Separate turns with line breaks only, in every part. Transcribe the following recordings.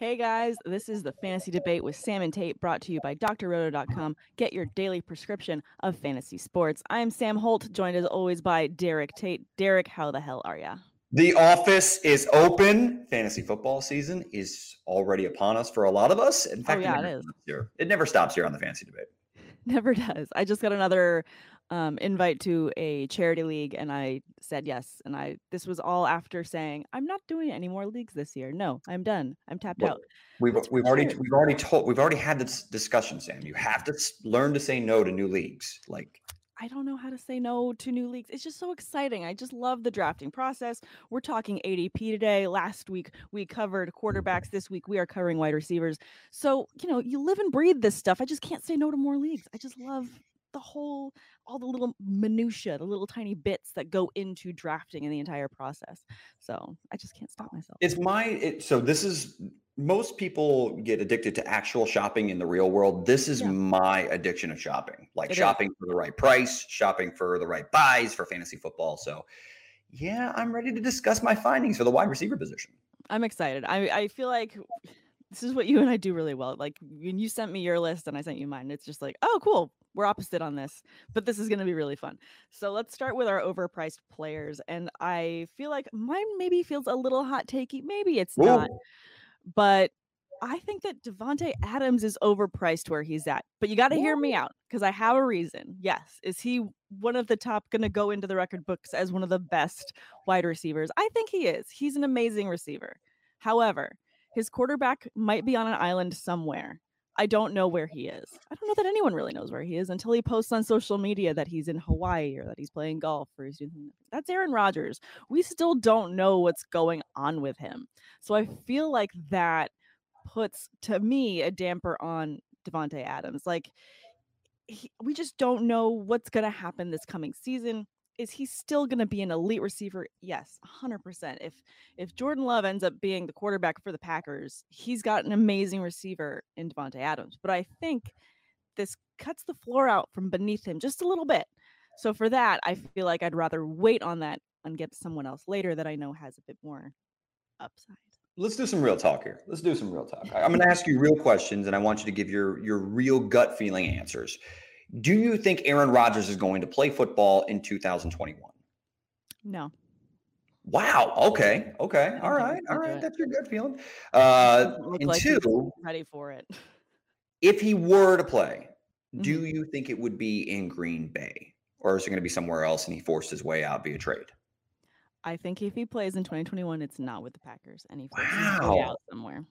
Hey guys, this is the Fantasy Debate with Sam and Tate brought to you by drroto.com. Get your daily prescription of fantasy sports. I am Sam Holt, joined as always by Derek Tate. Derek, how the hell are ya?
The office is open. Fantasy football season is already upon us for a lot of us. In oh, fact,
oh, yeah,
it, never
it is.
here. It never stops here on the Fantasy Debate.
Never does. I just got another um, invite to a charity league, and I said yes. And I this was all after saying I'm not doing any more leagues this year. No, I'm done. I'm tapped
Well,
out.
We've
That's
we've already we've already told we've already had this discussion, Sam. You have to learn to say no to new leagues. Like
I don't know how to say no to new leagues. It's just so exciting. I just love the drafting process. We're talking ADP today. Last week we covered quarterbacks. This week we are covering wide receivers. So, you know, you live and breathe this stuff. I just can't say no to more leagues. I just love the whole all the little minutia, the little tiny bits that go into drafting in the entire process. So, I just can't stop oh, myself.
it's my it, so this is most people get addicted to actual shopping in the real world. This is
Yeah.
my addiction of shopping. Like
It is.
shopping for the right price, shopping for the right buys for fantasy football. So yeah, I'm ready to discuss my findings for the wide receiver position.
I'm excited. I I feel like this is what you and I do really well. Like when you sent me your list and I sent you mine, it's just like, oh, cool. We're opposite on this, but this is going to be really fun. So let's start with our overpriced players. And I feel like mine maybe feels a little hot takey. Maybe it's not, but I think that Davante Adams is overpriced where he's at. But you got to hear me out because I have a reason. Yes, is he one of the top going to go into the record books as one of the best wide receivers? I think he is. He's an amazing receiver. However, his quarterback might be on an island somewhere. I don't know where he is. I don't know that anyone really knows where he is until he posts on social media that he's in Hawaii or that he's playing golf or he's doing. That's Aaron Rodgers. We still don't know what's going on with him. So I feel like that puts to me a damper on Davante Adams. Like he, we just don't know what's going to happen this coming season. Is he still going to be an elite receiver? Yes, 100%. If if Jordan Love ends up being the quarterback for the Packers, he's got an amazing receiver in Davante Adams. But I think this cuts the floor out from beneath him just a little bit. So for that, I feel like I'd rather wait on that and get someone else later that I know has a bit more upside.
Let's do some real talk here. Let's do some real talk. I'm going to ask you real questions, and I want you to give your your real gut feeling answers. Do you think Aaron Rodgers is going to play football in 2021?
No.
Wow. Okay. Okay. All right. All right. That's your good feeling. Uh, and
like
two,
ready for it.
if he were to play,
Mhm.
do you think it would be in Green Bay, or is it going to be somewhere else and he forced his way out via trade?
I think if he plays in 2021, it's not with the Packers, and he forces his way
Wow.
out somewhere.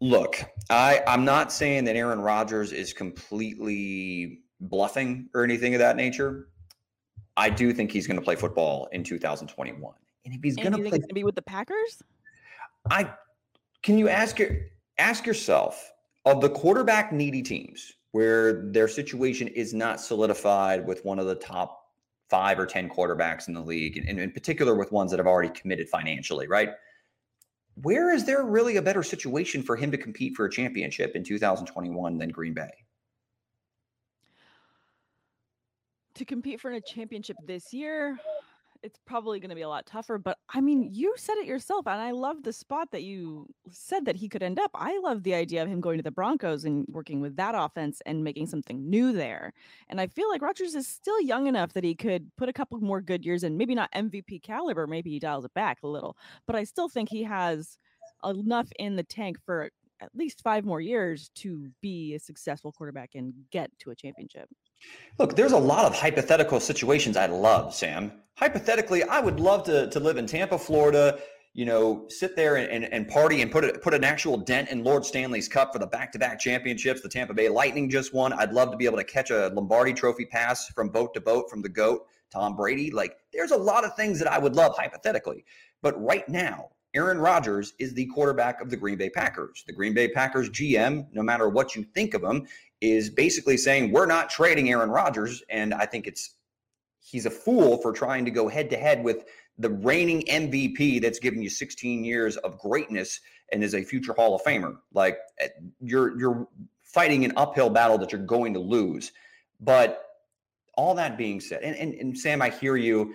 Look, I I'm not saying that Aaron Rodgers is completely bluffing or anything of that nature. I do think he's going to play football in 2021. And if he's going to play
it's gonna be with the Packers?
I can you ask your ask yourself of the quarterback needy teams where their situation is not solidified with one of the top five or ten quarterbacks in the league, and in particular with ones that have already committed financially, right? Where is there really a better situation for him to compete for a championship in 2021 than Green Bay?
To compete for a championship this year, it's probably going to be a lot tougher. But I mean, you said it yourself, and I love the spot that you said that he could end up. I love the idea of him going to the Broncos and working with that offense and making something new there. And I feel like Rodgers is still young enough that he could put a couple more good years in, maybe not MVP caliber, maybe he dials it back a little, but I still think he has enough in the tank for at least five more years to be a successful quarterback and get to a championship.
Look, there's a lot of hypothetical situations I love, Sam. Hypothetically, I would love to, to live in Tampa, Florida, you know, sit there and, and, and party and put a, put an actual dent in Lord Stanley's Cup for the back-to-back championships. The Tampa Bay Lightning just won. I'd love to be able to catch a Lombardi Trophy pass from boat to boat from the GOAT, Tom Brady. Like, there's a lot of things that I would love hypothetically. But right now, Aaron Rodgers is the quarterback of the Green Bay Packers. The Green Bay Packers GM, no matter what you think of him, is basically saying we're not trading Aaron Rodgers, and I think it's he's a fool for trying to go head to head with the reigning MVP that's given you 16 years of greatness and is a future Hall of Famer. Like eh, you're you're fighting an uphill battle that you're going to lose. But all that being said, and, and, and Sam, I hear you.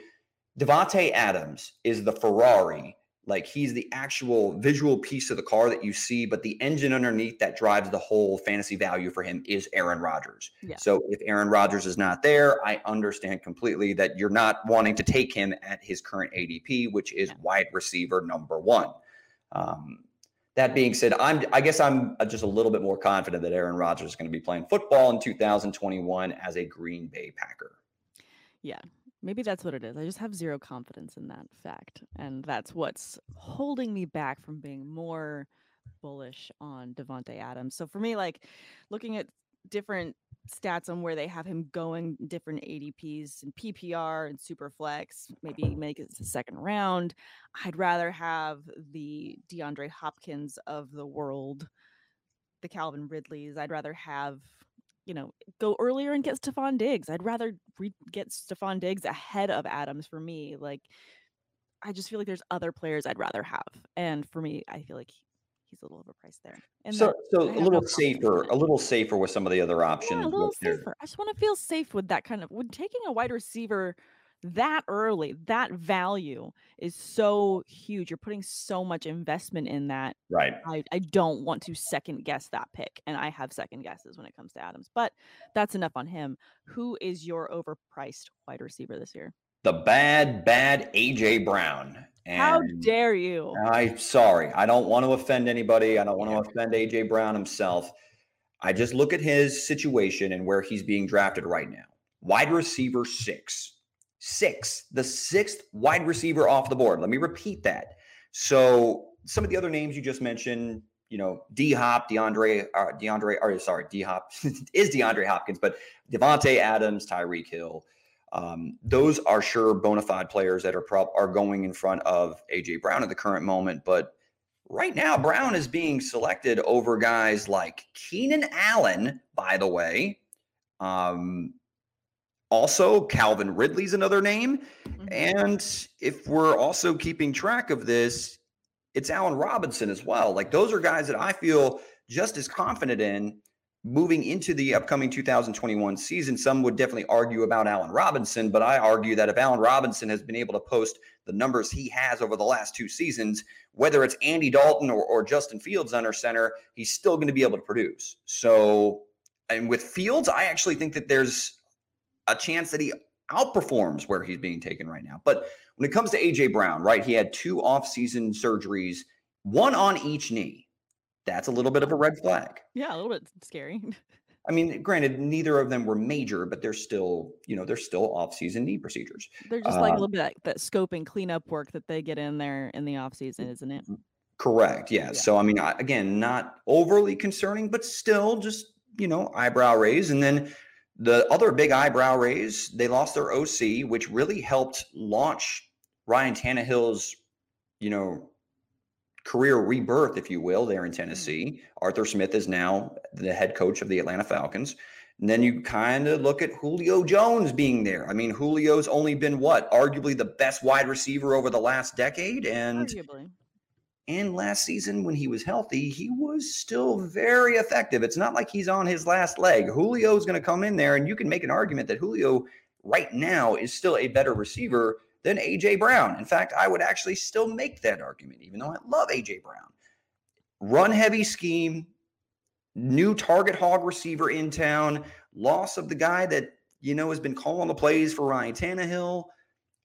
Davante Adams is the Ferrari Like he's the actual visual piece of the car that you see, but the engine underneath that drives the whole fantasy value for him is Aaron Rodgers.
Yeah.
So if Aaron Rodgers is not there, I understand completely that you're not wanting to take him at his current ADP, which is
Yeah.
wide receiver number one. Um, that being said, I'm I guess I'm uh, just a little bit more confident that Aaron Rodgers is going to be playing football in 2021 as a Green Bay Packer.
Yeah, maybe that's what it is. I just have zero confidence in that fact. And that's what's holding me back from being more bullish on Davante Adams. So for me, like looking at different stats on where they have him going, different ADPs and PPR and super flex, maybe make it the second round. I'd rather have the DeAndre Hopkins of the world, the Calvin Ridleys. I'd rather have you know, go earlier and get Stefon Diggs. I'd rather re- get Stefon Diggs ahead of Adams for me. Like, I just feel like there's other players I'd rather have, and for me, I feel like he's a little overpriced there. And
So, so a
have no
little safer, a little safer with some of the other options.
yeah, a little
their-
safer. I just want to feel safe with that kind of when taking a wide receiver that early. That value is so huge. You're putting so much investment in that.
Right.
I, I don't want to second guess that pick. And I have second guesses when it comes to Adams, but that's enough on him. Who is your overpriced wide receiver this year?
The bad, bad AJ Brown.
How dare you?
i'm sorry, I don't want to offend anybody. I don't want to offend AJ Brown himself. I just look at his situation and where he's being drafted right now. Wide receiver six. Six, the sixth wide receiver off the board. Let me repeat that. So some of the other names you just mentioned, you know, D Hop, DeAndre, uh, DeAndre, or sorry, D Hop is DeAndre Hopkins, but Davante Adams, Tyreek Hill. Um, those are sure bona fide players that are prob- are going in front of AJ Brown at the current moment. But right now, Brown is being selected over guys like Keenan Allen, by the way. Um, also, Calvin Ridley's another name.
Mhm.
And if we're also keeping track of this, it's Allen Robinson as well. Like those are guys that I feel just as confident in moving into the upcoming 2021 season. Some would definitely argue about Allen Robinson, but I argue that if Allen Robinson has been able to post the numbers he has over the last two seasons, whether it's Andy Dalton or, or Justin Fields under center, he's still going to be able to produce. So, and with Fields, I actually think that there's a chance that he outperforms where he's being taken right now. But when it comes to AJ Brown, right, he had two off-season surgeries, one on each knee. That's a little bit of a red flag.
Yeah, a little bit scary.
I mean, granted, neither of them were major, but they're still, you know, they're still off-season knee procedures.
They're just like a
Uh,
little bit like that scope and cleanup work that they get in there in the off season,
Mm,
isn't it?
Correct. Yeah.
Yeah.
So I mean, I, again, not overly concerning, but still just you know eyebrow raise. And then the other big eyebrow raise, they lost their OC, which really helped launch Ryan Tannehill's, you know, career rebirth, if you will, there in mm-hmm. Tennessee. Arthur Smith is now the head coach of the Atlanta Falcons. And then you kind of look at Julio Jones being there. I mean, Julio's only been what, arguably the best wide receiver over the last decade, and
Arguably.
And last season, when he was healthy, he was still very effective. It's not like he's on his last leg. Julio's going to come in there, and you can make an argument that Julio right now is still a better receiver than AJ Brown. In fact, I would actually still make that argument, even though I love AJ Brown. Run heavy scheme, new target hog receiver in town, loss of the guy that you know has been calling the plays for Ryan Tannehill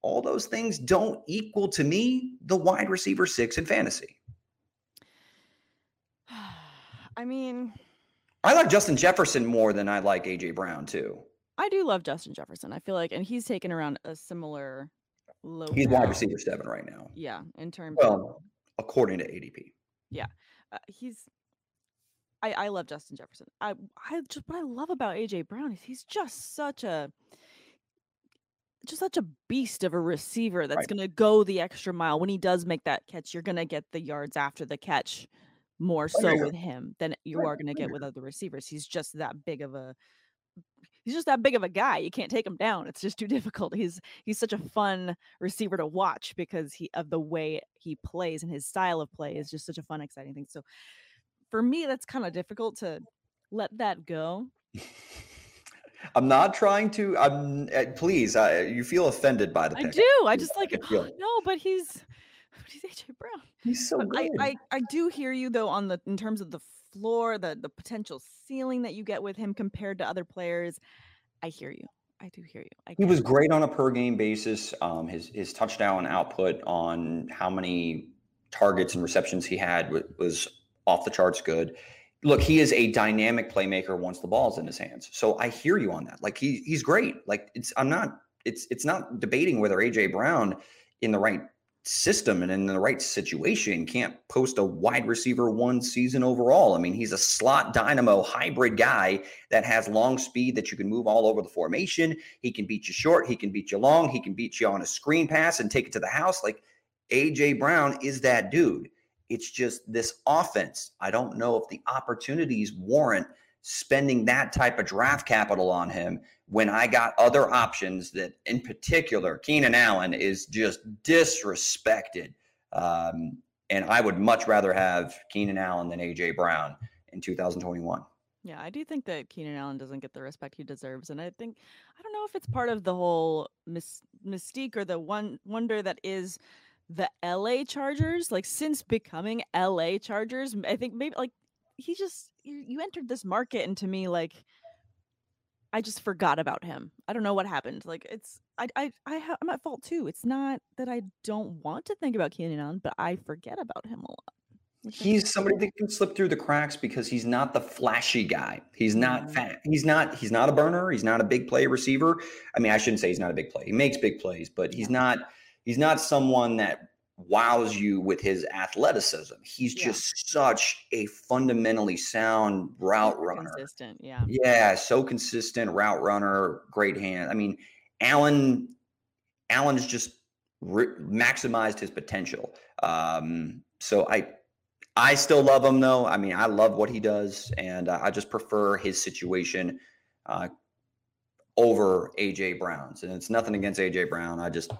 all those things don't equal to me the wide receiver six in fantasy.
I mean,
I like Justin Jefferson more than I like AJ Brown too.
I do love Justin Jefferson. I feel like, and he's taken around a similar low.
He's wide receiver seven right now.
Yeah, in terms of
Well, according to ADP.
uh, he's. I, I love Justin Jefferson. I I just what I love about AJ Brown is he's just such a just such a beast of a receiver that's
Right.
going to go the extra mile when he does make that catch. You're going to get the yards after the catch more oh, so
Playmaker.
with him than you
Right,
are going to oh, get with other receivers. He's just that big of a he's just that big of a guy. You can't take him down. It's just too difficult. He's he's such a fun receiver to watch because he of the way he plays and his style of play is just such a fun, exciting thing. So for me, that's kind of difficult to let that go.
I'm not trying to. I'm uh, please. Uh, you feel offended by the
I do. I just like
it.
no, but he's but he's AJ Brown.
He's so
But I. I I do hear you though on the in terms of the floor, the the potential ceiling that you get with him compared to other players. I hear you. I do hear you. I
He was great on a per game basis. Um, his his touchdown output on how many targets and receptions he had wa- was off the charts good. Look, he is a dynamic playmaker once the ball's in his hands. So I hear you on that. Like he he's great. Like it's I'm not it's it's not debating whether AJ Brown in the right system and in the right situation can't post a wide receiver one season overall. I mean, he's a slot dynamo hybrid guy that has long speed that you can move all over the formation. He can beat you short, he can beat you long, he can beat you on a screen pass and take it to the house. Like AJ Brown is that dude. It's just this offense. I don't know if the opportunities warrant spending that type of draft capital on him when I got other options that, in particular, Keenan Allen is just disrespected. Um, and I would much rather have Keenan Allen than AJ Brown in 2021.
Yeah, I do think that Keenan Allen doesn't get the respect he deserves, and I think I don't know if it's part of the whole mys- mystique or the one wonder that is the LA Chargers. Like since becoming LA Chargers, I think maybe like he just you, you entered this market, and to me, like I just forgot about him. I don't know what happened. Like it's I I I ha- I'm at fault too. It's not that I don't want to think about Keenan Allen, but I forget about him a lot.
He's somebody that can slip through the cracks because he's not the flashy guy. He's not fat. He's not. He's not a burner. He's not a big play receiver. I mean, I shouldn't say he's not a big play. He makes big plays, but he's not. He's not someone that wows you with his athleticism. He's
Yeah.
just such a fundamentally sound route runner.
consistent. Yeah.
Yeah, so consistent route runner, great hand. I mean, Allen, Allen's just re- maximized his potential. Um, so I, I still love him though. I mean, I love what he does, and uh, I just prefer his situation uh, over AJ Brown's. And it's nothing against AJ Brown. I just,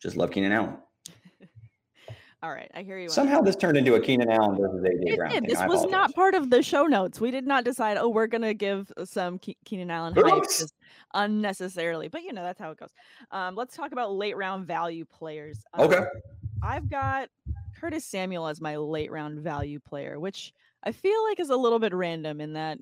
just love Keenan Allen.
All right, I hear you.
Somehow this turned into a Keenan Allen versus AJ
It
Brown.
did. This was not part of the show notes. We did not decide. Oh, we're gonna give some Ke- Keenan Allen hype unnecessarily. But you know that's how it goes. Um, let's talk about late round value players. Um,
Okay.
I've got Curtis Samuel as my late round value player, which I feel like is a little bit random in that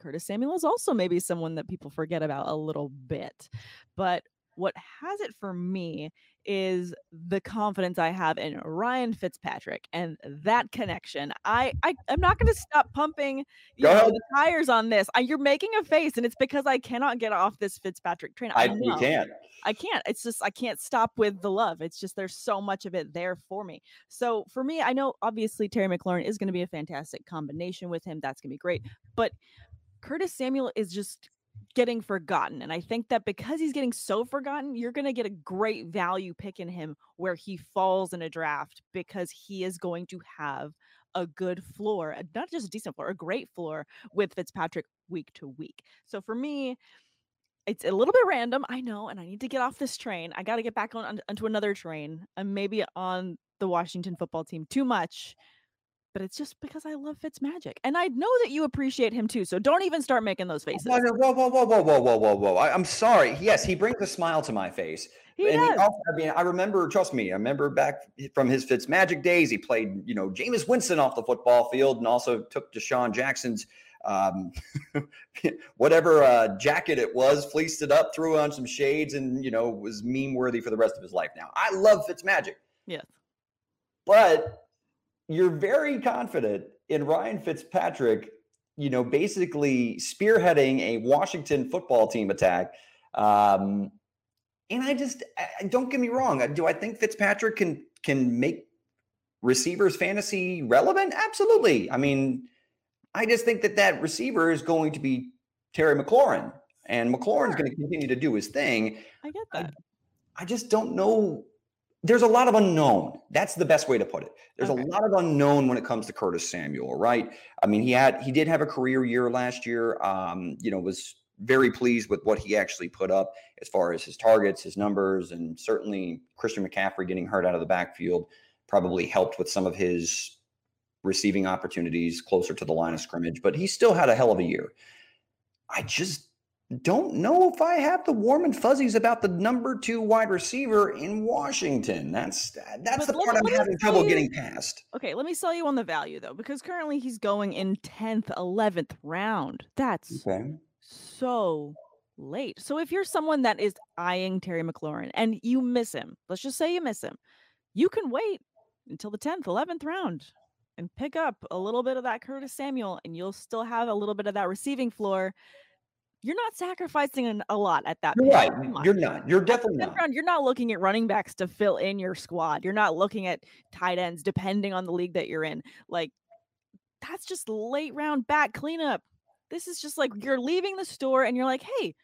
Curtis Samuel is also maybe someone that people forget about a little bit. But what has it for me is the confidence I have in Ryan Fitzpatrick and that connection. I, I I'm not going to stop pumping you
Go
know,
ahead.
the tires on this. I, you're making a face, and it's because I cannot get off this Fitzpatrick train. I,
I, you can't.
I can't. It's just I can't stop with the love. It's just there's so much of it there for me. So for me, I know obviously Terry McLaurin is going to be a fantastic combination with him. That's going to be great. But Curtis Samuel is just getting forgotten. And I think that because he's getting so forgotten, you're going to get a great value pick in him where he falls in a draft because he is going to have a good floor, not just a decent floor, a great floor with Fitzpatrick week to week. So for me, it's a little bit random, I know, and I need to get off this train. I got to get back on on- onto another train. I'm maybe on the Washington football team too much, but it's just because I love Fitz magic, and I know that you appreciate him too. So don't even start making those faces.
Whoa, whoa, whoa, whoa, whoa, whoa, whoa, whoa! I, am sorry. Yes, he brings a smile to my face.
He
and
does.
He also, I mean, I remember. Trust me, I remember back from his Fitz magic days. He played, you know, Jameis Winston off the football field, and also took DeSean Jackson's um, whatever uh, jacket it was, fleeced it up, threw on some shades, and you know was meme worthy for the rest of his life. Now, I love Fitz magic.
Yes,
but you're very confident in Ryan Fitzpatrick, you know, basically spearheading a Washington football team attack. Um, and I just I- I- don't get me wrong. Do I think Fitzpatrick can can make receivers fantasy relevant? Absolutely. I mean, I just think that that receiver is going to be Terry McLaurin, and McLaurin's
Sure.
going to continue to do his thing.
I get
I-
that.
I just don't know. There's a lot of unknown. That's the best way to put it. There's
Okay.
a lot of unknown when it comes to Curtis Samuel, right? I mean, he had he did have a career year last year. Um, you know, was very pleased with what he actually put up as far as his targets, his numbers, and certainly Christian McCaffrey getting hurt out of the backfield probably helped with some of his receiving opportunities closer to the line of scrimmage. But he still had a hell of a year. I just don't know if I have the warm and fuzzies about the number two wide receiver in Washington. That's that's
But
the
let-
part I'm having trouble
you-
getting past.
Okay, let me sell you on the value though, because currently he's going in 10th, 11th round. That's
Okay.
so late. So if you're someone that is eyeing Terry McLaurin and you miss him, let's just say you miss him, you can wait until the 10th, 11th round and pick up a little bit of that Curtis Samuel and you'll still have a little bit of that receiving floor. You're not sacrificing a lot at that
You're
pick.
right. You're not. You're definitely not.
round, you're not looking at running backs to fill in your squad. You're not looking at tight ends depending on the league that you're in. Like that's just late round back cleanup. This is just like you're leaving the store and you're like, hey,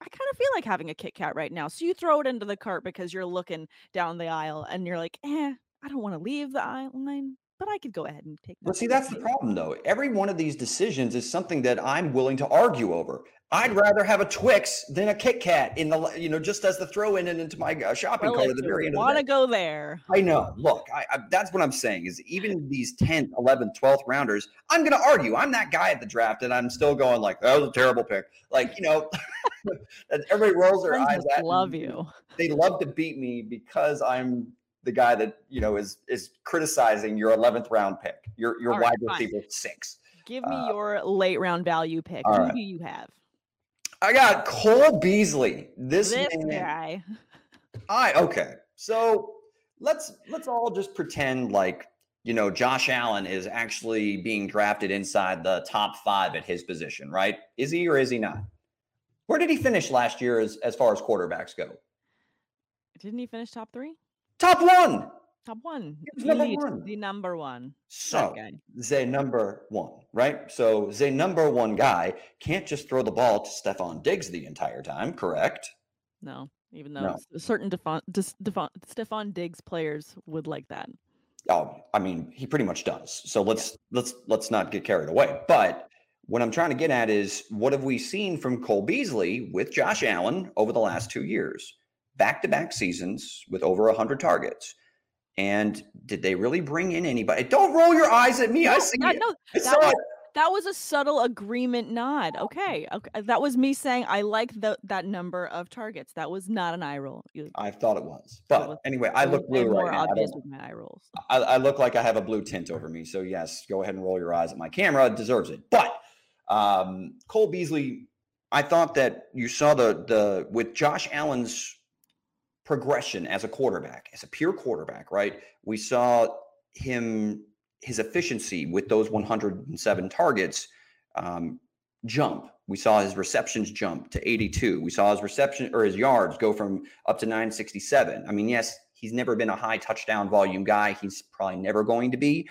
I kind of feel like having a Kit Kat right now. So you throw it into the cart because you're looking down the aisle and you're like, eh, I don't want to leave the aisle line, but I could go ahead and take.
But see, that's the problem, though. Every one of these decisions is something that I'm willing to argue over. I'd rather have a Twix than a Kit Kat in the, you know, just as the throw in and into my uh, shopping
Well,
cart at the very end
want to go there.
I know. Look, I, I, that's what I'm saying is even these 10th, 11th, 12th rounders, I'm going to argue. I'm that guy at the draft, and I'm still going like, that was a terrible pick. Like, you know, everybody rolls their
I
eyes at me.
love you.
They love to beat me because I'm the guy that, you know, is is criticizing your 11th round pick, your your
All right,
wide
fine.
receiver six.
Give me
Uh,
your late round value pick. Who
right.
do you have?
I got Cole Beasley. This,
This
man,
guy.
I okay. So let's let's all just pretend like you know Josh Allen is actually being drafted inside the top five at his position, right? Is he or is he not? Where did he finish last year as as far as quarterbacks go?
Didn't he finish top three?
Top one.
Top one.
number
Elite,
one.
The number one.
So the number one, right? So the number one guy can't just throw the ball to Stefon Diggs the entire time, correct?
No, even though
No.
certain Defon, Defon, Stephon Diggs players would like that.
Oh, I mean, he pretty much does. So let's let's let's not get carried away. But what I'm trying to get at is what have we seen from Cole Beasley with Josh Allen over the last two years? Back-to-back seasons with over 100 targets. And did they really bring in anybody? Don't roll your eyes at me. I see
that,
it.
no,
I
that
saw
was,
it.
that was a subtle agreement nod. Okay, okay, that was me saying I like the, that number of targets. That was not an eye roll. You,
I thought it was. But
was-
anyway, I look blue right now.
Obvious with my eye rolls.
I, I look like I have a blue tint over me. So yes, go ahead and roll your eyes at my camera. It deserves it. But um, Cole Beasley, I thought that you saw the the with Josh Allen's progression as a quarterback, as a pure quarterback, right? We saw him his efficiency with those 107 targets um, jump. We saw his receptions jump to 82. We saw his reception or his yards go from up to 967. I mean, yes, he's never been a high touchdown volume guy. He's probably never going to be.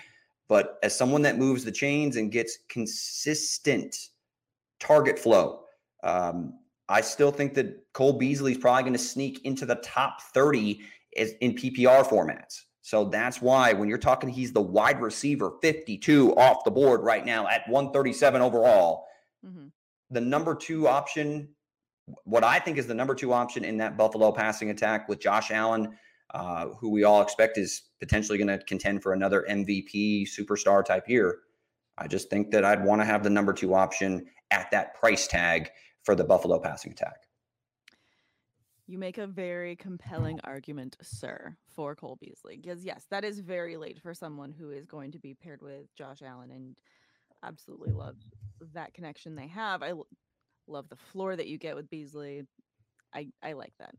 But as someone that moves the chains and gets consistent target flow, um, I still think that Cole Beasley is probably going to sneak into the top 30 as, in PPR formats. So that's why when you're talking, he's the wide receiver 52 off the board right now at 137 overall
Mhm.
the number two option, what I think is the number two option in that Buffalo passing attack with Josh Allen, uh, who we all expect is potentially going to contend for another MVP superstar type year. I just think that I'd want to have the number two option at that price tag for the Buffalo passing attack.
You make a very compelling argument, sir, for Cole Beasley. Because yes, that is very late for someone who is going to be paired with Josh Allen and absolutely love that connection they have. I l- love the floor that you get with Beasley. I, I like that.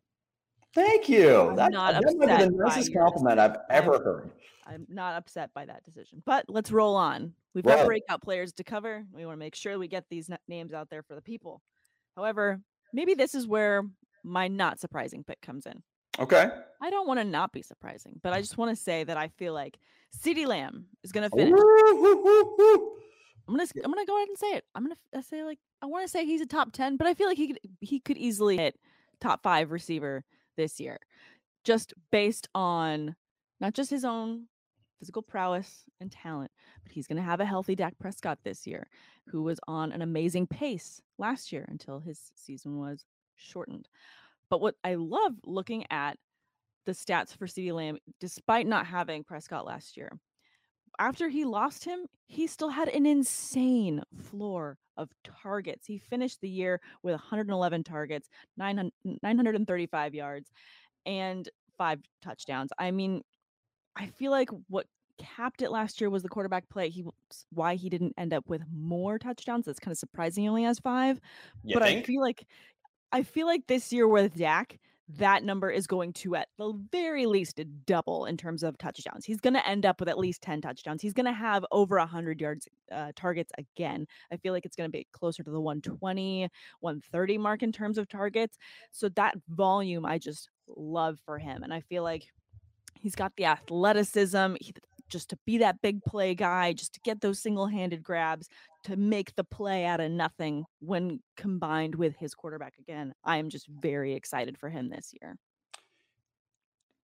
Thank you.
I'm
That,
not
that
upset
the nicest compliment I've ever
I'm-
heard.
I'm not upset by that decision. But let's roll on. We've got breakout players to cover. We want to make sure we get these na- names out there for the people. However, maybe this is where my not surprising pick comes in.
Okay.
I don't want to not be surprising, but I just want to say that I feel like CeeDee Lamb is going to finish. I'm gonna I'm gonna go ahead and say it. I'm gonna uh, say like I want to say he's a top ten, but I feel like he could he could easily hit top five receiver this year, just based on not just his own physical prowess and talent, but he's gonna have a healthy Dak Prescott this year, who was on an amazing pace last year until his season was shortened. But what I love looking at the stats for CeeDee Lamb, despite not having Prescott last year, after he lost him, he still had an insane floor of targets. He finished the year with 111 targets, 900, 935 yards, and five touchdowns. I mean, I feel like what capped it last year was the quarterback play. He why he didn't end up with more touchdowns. That's kind of surprising. He only has five.
You
but
think?
I feel like I feel like this year with Dak, that number is going to at the very least double in terms of touchdowns. He's going to end up with at least 10 touchdowns. He's going to have over 100 yards uh, targets again. I feel like it's going to be closer to the 120, 130 mark in terms of targets. So that volume I just love for him and I feel like he's got the athleticism, he, just to be that big play guy, just to get those single handed grabs, to make the play out of nothing when combined with his quarterback again. I am just very excited for him this year.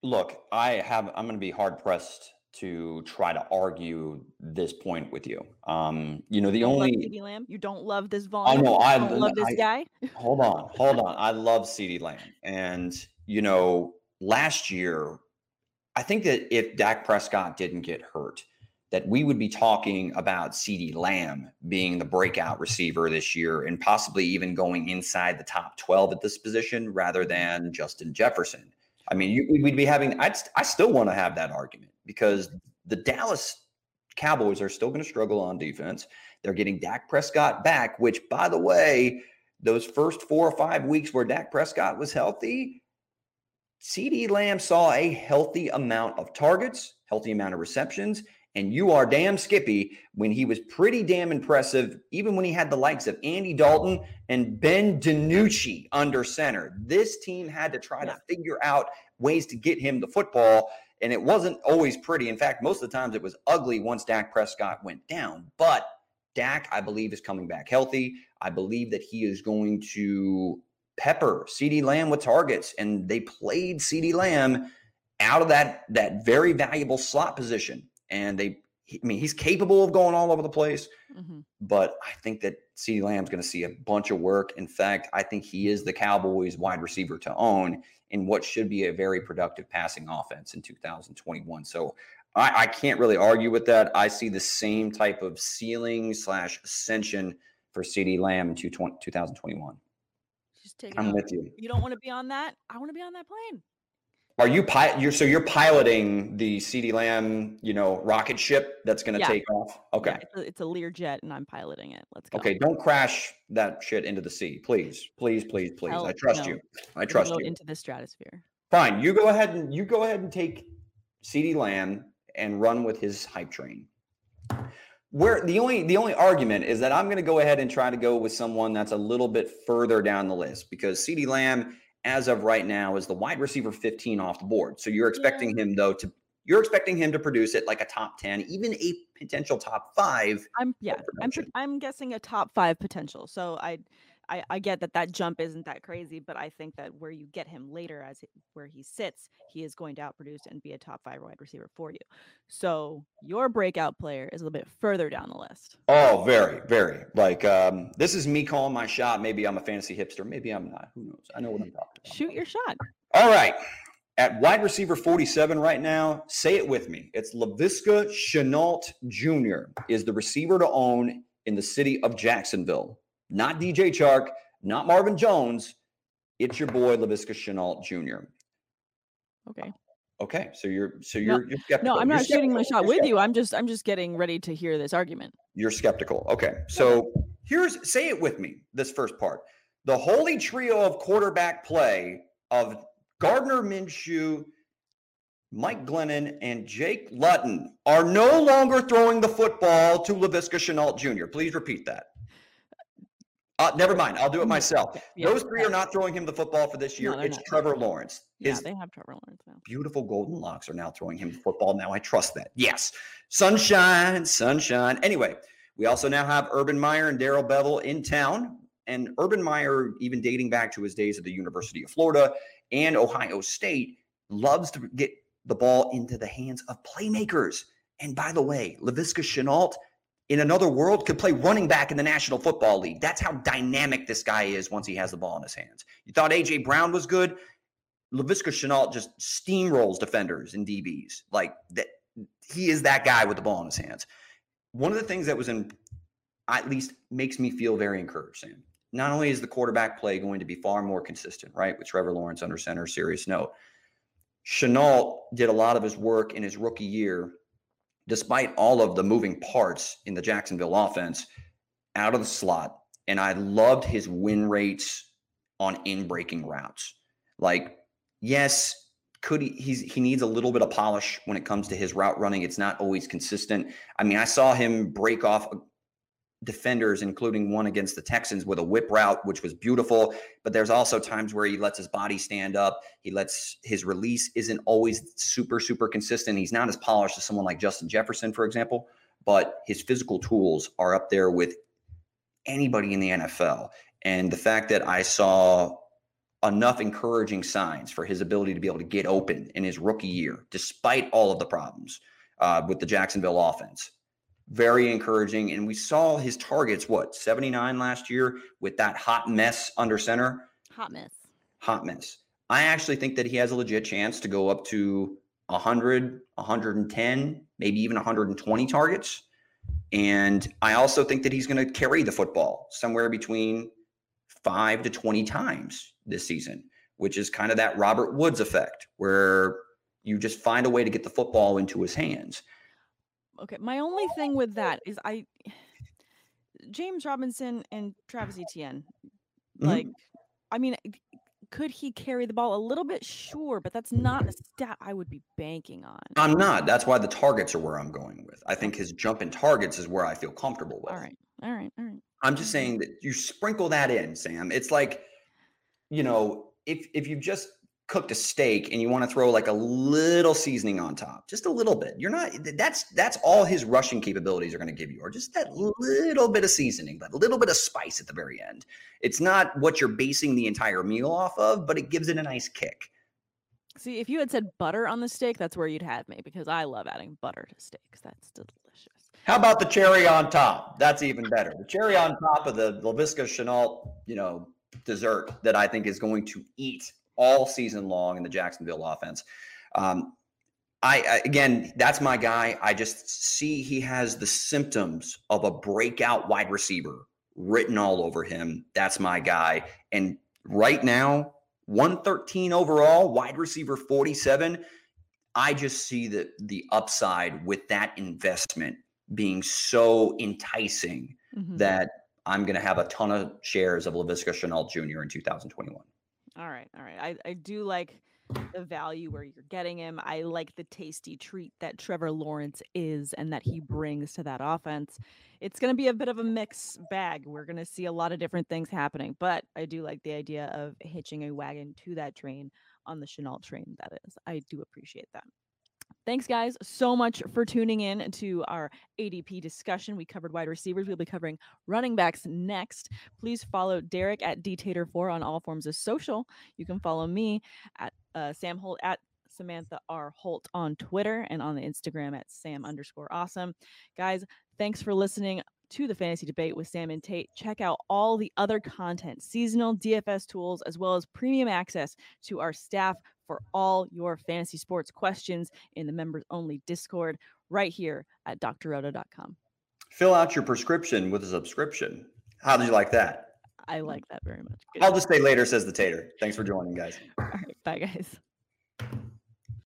Look, I have, I'm going to be hard pressed to try to argue this point with you. Um, you know, the
you
only
CeeDee Lamb, you don't love this volume.
I know I
don't love this
I,
guy.
hold on, hold on. I love CeeDee Lamb, and you know, last year I think that if Dak Prescott didn't get hurt, that we would be talking about CeeDee Lamb being the breakout receiver this year and possibly even going inside the top 12 at this position rather than Justin Jefferson. I mean, you, we'd be having, I'd, I still want to have that argument because the Dallas Cowboys are still going to struggle on defense. They're getting Dak Prescott back, which, by the way, those first four or five weeks where Dak Prescott was healthy, CeeDee Lamb saw a healthy amount of targets, healthy amount of receptions, and you are damn skippy when he was pretty damn impressive, even when he had the likes of Andy Dalton and Ben DiNucci under center. This team had to try yeah. to figure out ways to get him the football, and it wasn't always pretty. In fact, most of the times it was ugly once Dak Prescott went down. But Dak, I believe, is coming back healthy. I believe that he is going to pepper CeeDee Lamb with targets, and they played CeeDee Lamb out of that that very valuable slot position. And they, I mean, he's capable of going all over the place, mm-hmm. but I think that CeeDee Lamb's going to see a bunch of work. In fact, I think he is the Cowboys' wide receiver to own in what should be a very productive passing offense in 2021. So I, I can't really argue with that. I see the same type of ceiling slash ascension for CeeDee Lamb in 2021.
Just take.
I'm with you.
You don't want to be on that. I want to be on that plane.
Are you pi- you're so you're piloting the CeeDee Lamb, you know, rocket ship that's going to
yeah.
take off? Okay. Yeah,
it's, a, it's a Learjet and I'm piloting it. Let's go.
Okay, don't crash that shit into the sea. Please. Please, please, please. Hell, I trust no. you. I trust you.
Into the stratosphere.
Fine. You go ahead and you go ahead and take CeeDee Lamb and run with his hype train where the only the only argument is that I'm going to go ahead and try to go with someone that's a little bit further down the list because CeeDee Lamb, as of right now, is the wide receiver 15 off the board. So you're expecting yeah. him though to you're expecting him to produce it like a top 10, even a potential top five.
I'm yeah, I'm I'm guessing a top five potential. So I I, I get that that jump isn't that crazy, but I think that where you get him later, as where he sits, he is going to outproduce and be a top five wide receiver for you. So your breakout player is a little bit further down the list.
Oh, very, very. Like um, this is me calling my shot. Maybe I'm a fantasy hipster. Maybe I'm not. Who knows? I know what I'm talking about.
Shoot your shot.
All right. At wide receiver 47 right now, say it with me. It's Laviska Shenault Jr. is the receiver to own in the city of Jacksonville not DJ Chark, not Marvin Jones. It's your boy Laviska Shenault Jr.
Okay.
Okay, so you're so you're, no, you're skeptical.
No, I'm not
you're
shooting my shot you're with skeptical. you. I'm just I'm just getting ready to hear this argument.
You're skeptical. Okay, so here's say it with me. This first part, the holy trio of quarterback play of Gardner Minshew, Mike Glennon, and Jake Luton are no longer throwing the football to Laviska Shenault Jr. Please repeat that. Uh, never mind. I'll do it myself. Yeah, Those three are not throwing him the football for this year. No, it's not. Trevor Lawrence.
His yeah, they have Trevor Lawrence now.
Beautiful golden locks are now throwing him the football. Now I trust that. Yes. Sunshine, sunshine. Anyway, we also now have Urban Meyer and Darrell Bevell in town. And Urban Meyer, even dating back to his days at the University of Florida and Ohio State, loves to get the ball into the hands of playmakers. And by the way, Laviska Shenault – in another world could play running back in the National Football League. That's how dynamic this guy is once he has the ball in his hands. You thought AJ Brown was good. Laviska Shenault just steamrolls defenders and DBs. Like that he is that guy with the ball in his hands. One of the things that was in, at least makes me feel very encouraged, Sam. Not only is the quarterback play going to be far more consistent, right, with Trevor Lawrence under center, serious note. Shenault did a lot of his work in his rookie year, despite all of the moving parts in the Jacksonville offense, out of the slot. And I loved his win rates on in breaking routes. Like, yes, could he he's he needs a little bit of polish when it comes to his route running. It's not always consistent. I mean, I saw him break off defenders, including one against the Texans with a whip route, which was beautiful. But there's also times where he lets his body stand up. He lets his release isn't always super, super consistent. He's not as polished as someone like Justin Jefferson, for example, but his physical tools are up there with anybody in the NFL. And the fact that I saw enough encouraging signs for his ability to be able to get open in his rookie year, despite all of the problems uh, with the Jacksonville offense. Very encouraging. And we saw his targets, what, 79 last year with that hot mess under center?
Hot mess.
Hot mess. I actually think that he has a legit chance to go up to 100, 110, maybe even 120 targets. And I also think that he's going to carry the football somewhere between five to 20 times this season, which is kind of that Robert Woods effect where you just find a way to get the football into his hands.
Okay. My only thing with that is I, James Robinson and Travis Etienne, mm-hmm. like, I mean, could he carry the ball a little bit? Sure, but that's not a stat I would be banking on.
I'm not. That's why the targets are where I'm going with. I think his jump in targets is where I feel comfortable with.
All right. All right. All right.
I'm just saying that you sprinkle that in, Sam. It's like, you know, if if you just cooked a steak and you want to throw like a little seasoning on top, just a little bit. You're not that's that's all his rushing capabilities are going to give you, or just that little bit of seasoning, but a little bit of spice at the very end. It's not what you're basing the entire meal off of, but it gives it a nice kick.
See, if you had said butter on the steak, that's where you'd have me because I love adding butter to steaks. That's delicious.
How about the cherry on top? That's even better. The cherry on top of the Laviska Shenault, you know, dessert that I think is going to eat all season long in the Jacksonville offense. Um, I again, that's my guy. I just see he has the symptoms of a breakout wide receiver written all over him. That's my guy. And right now, 113 overall, wide receiver 47. I just see the the upside with that investment being so enticing mm-hmm. that I'm going to have a ton of shares of Laviska Shenault Jr. in 2021.
All right. All right. I, I do like the value where you're getting him. I like the tasty treat that Trevor Lawrence is and that he brings to that offense. It's going to be a bit of a mixed bag. We're going to see a lot of different things happening, but I do like the idea of hitching a wagon to that train on the Shenault train. That is, I do appreciate that. Thanks, guys, so much for tuning in to our ADP discussion. We covered wide receivers. We'll be covering running backs next. Please follow Derek at dtater4 on all forms of social. You can follow me at uh, Sam Holt at Samantha R. Holt on Twitter and on the Instagram at Sam underscore awesome. Guys, thanks for listening to the fantasy debate with Sam and Tate. Check out all the other content, seasonal DFS tools, as well as premium access to our staff for all your fantasy sports questions in the members only Discord right here at drroto.com.
Fill out your prescription with a subscription. How did you like that?
I like that very much. Good
I'll just say later, says the tater. Thanks for joining, guys.
All right. Bye, guys.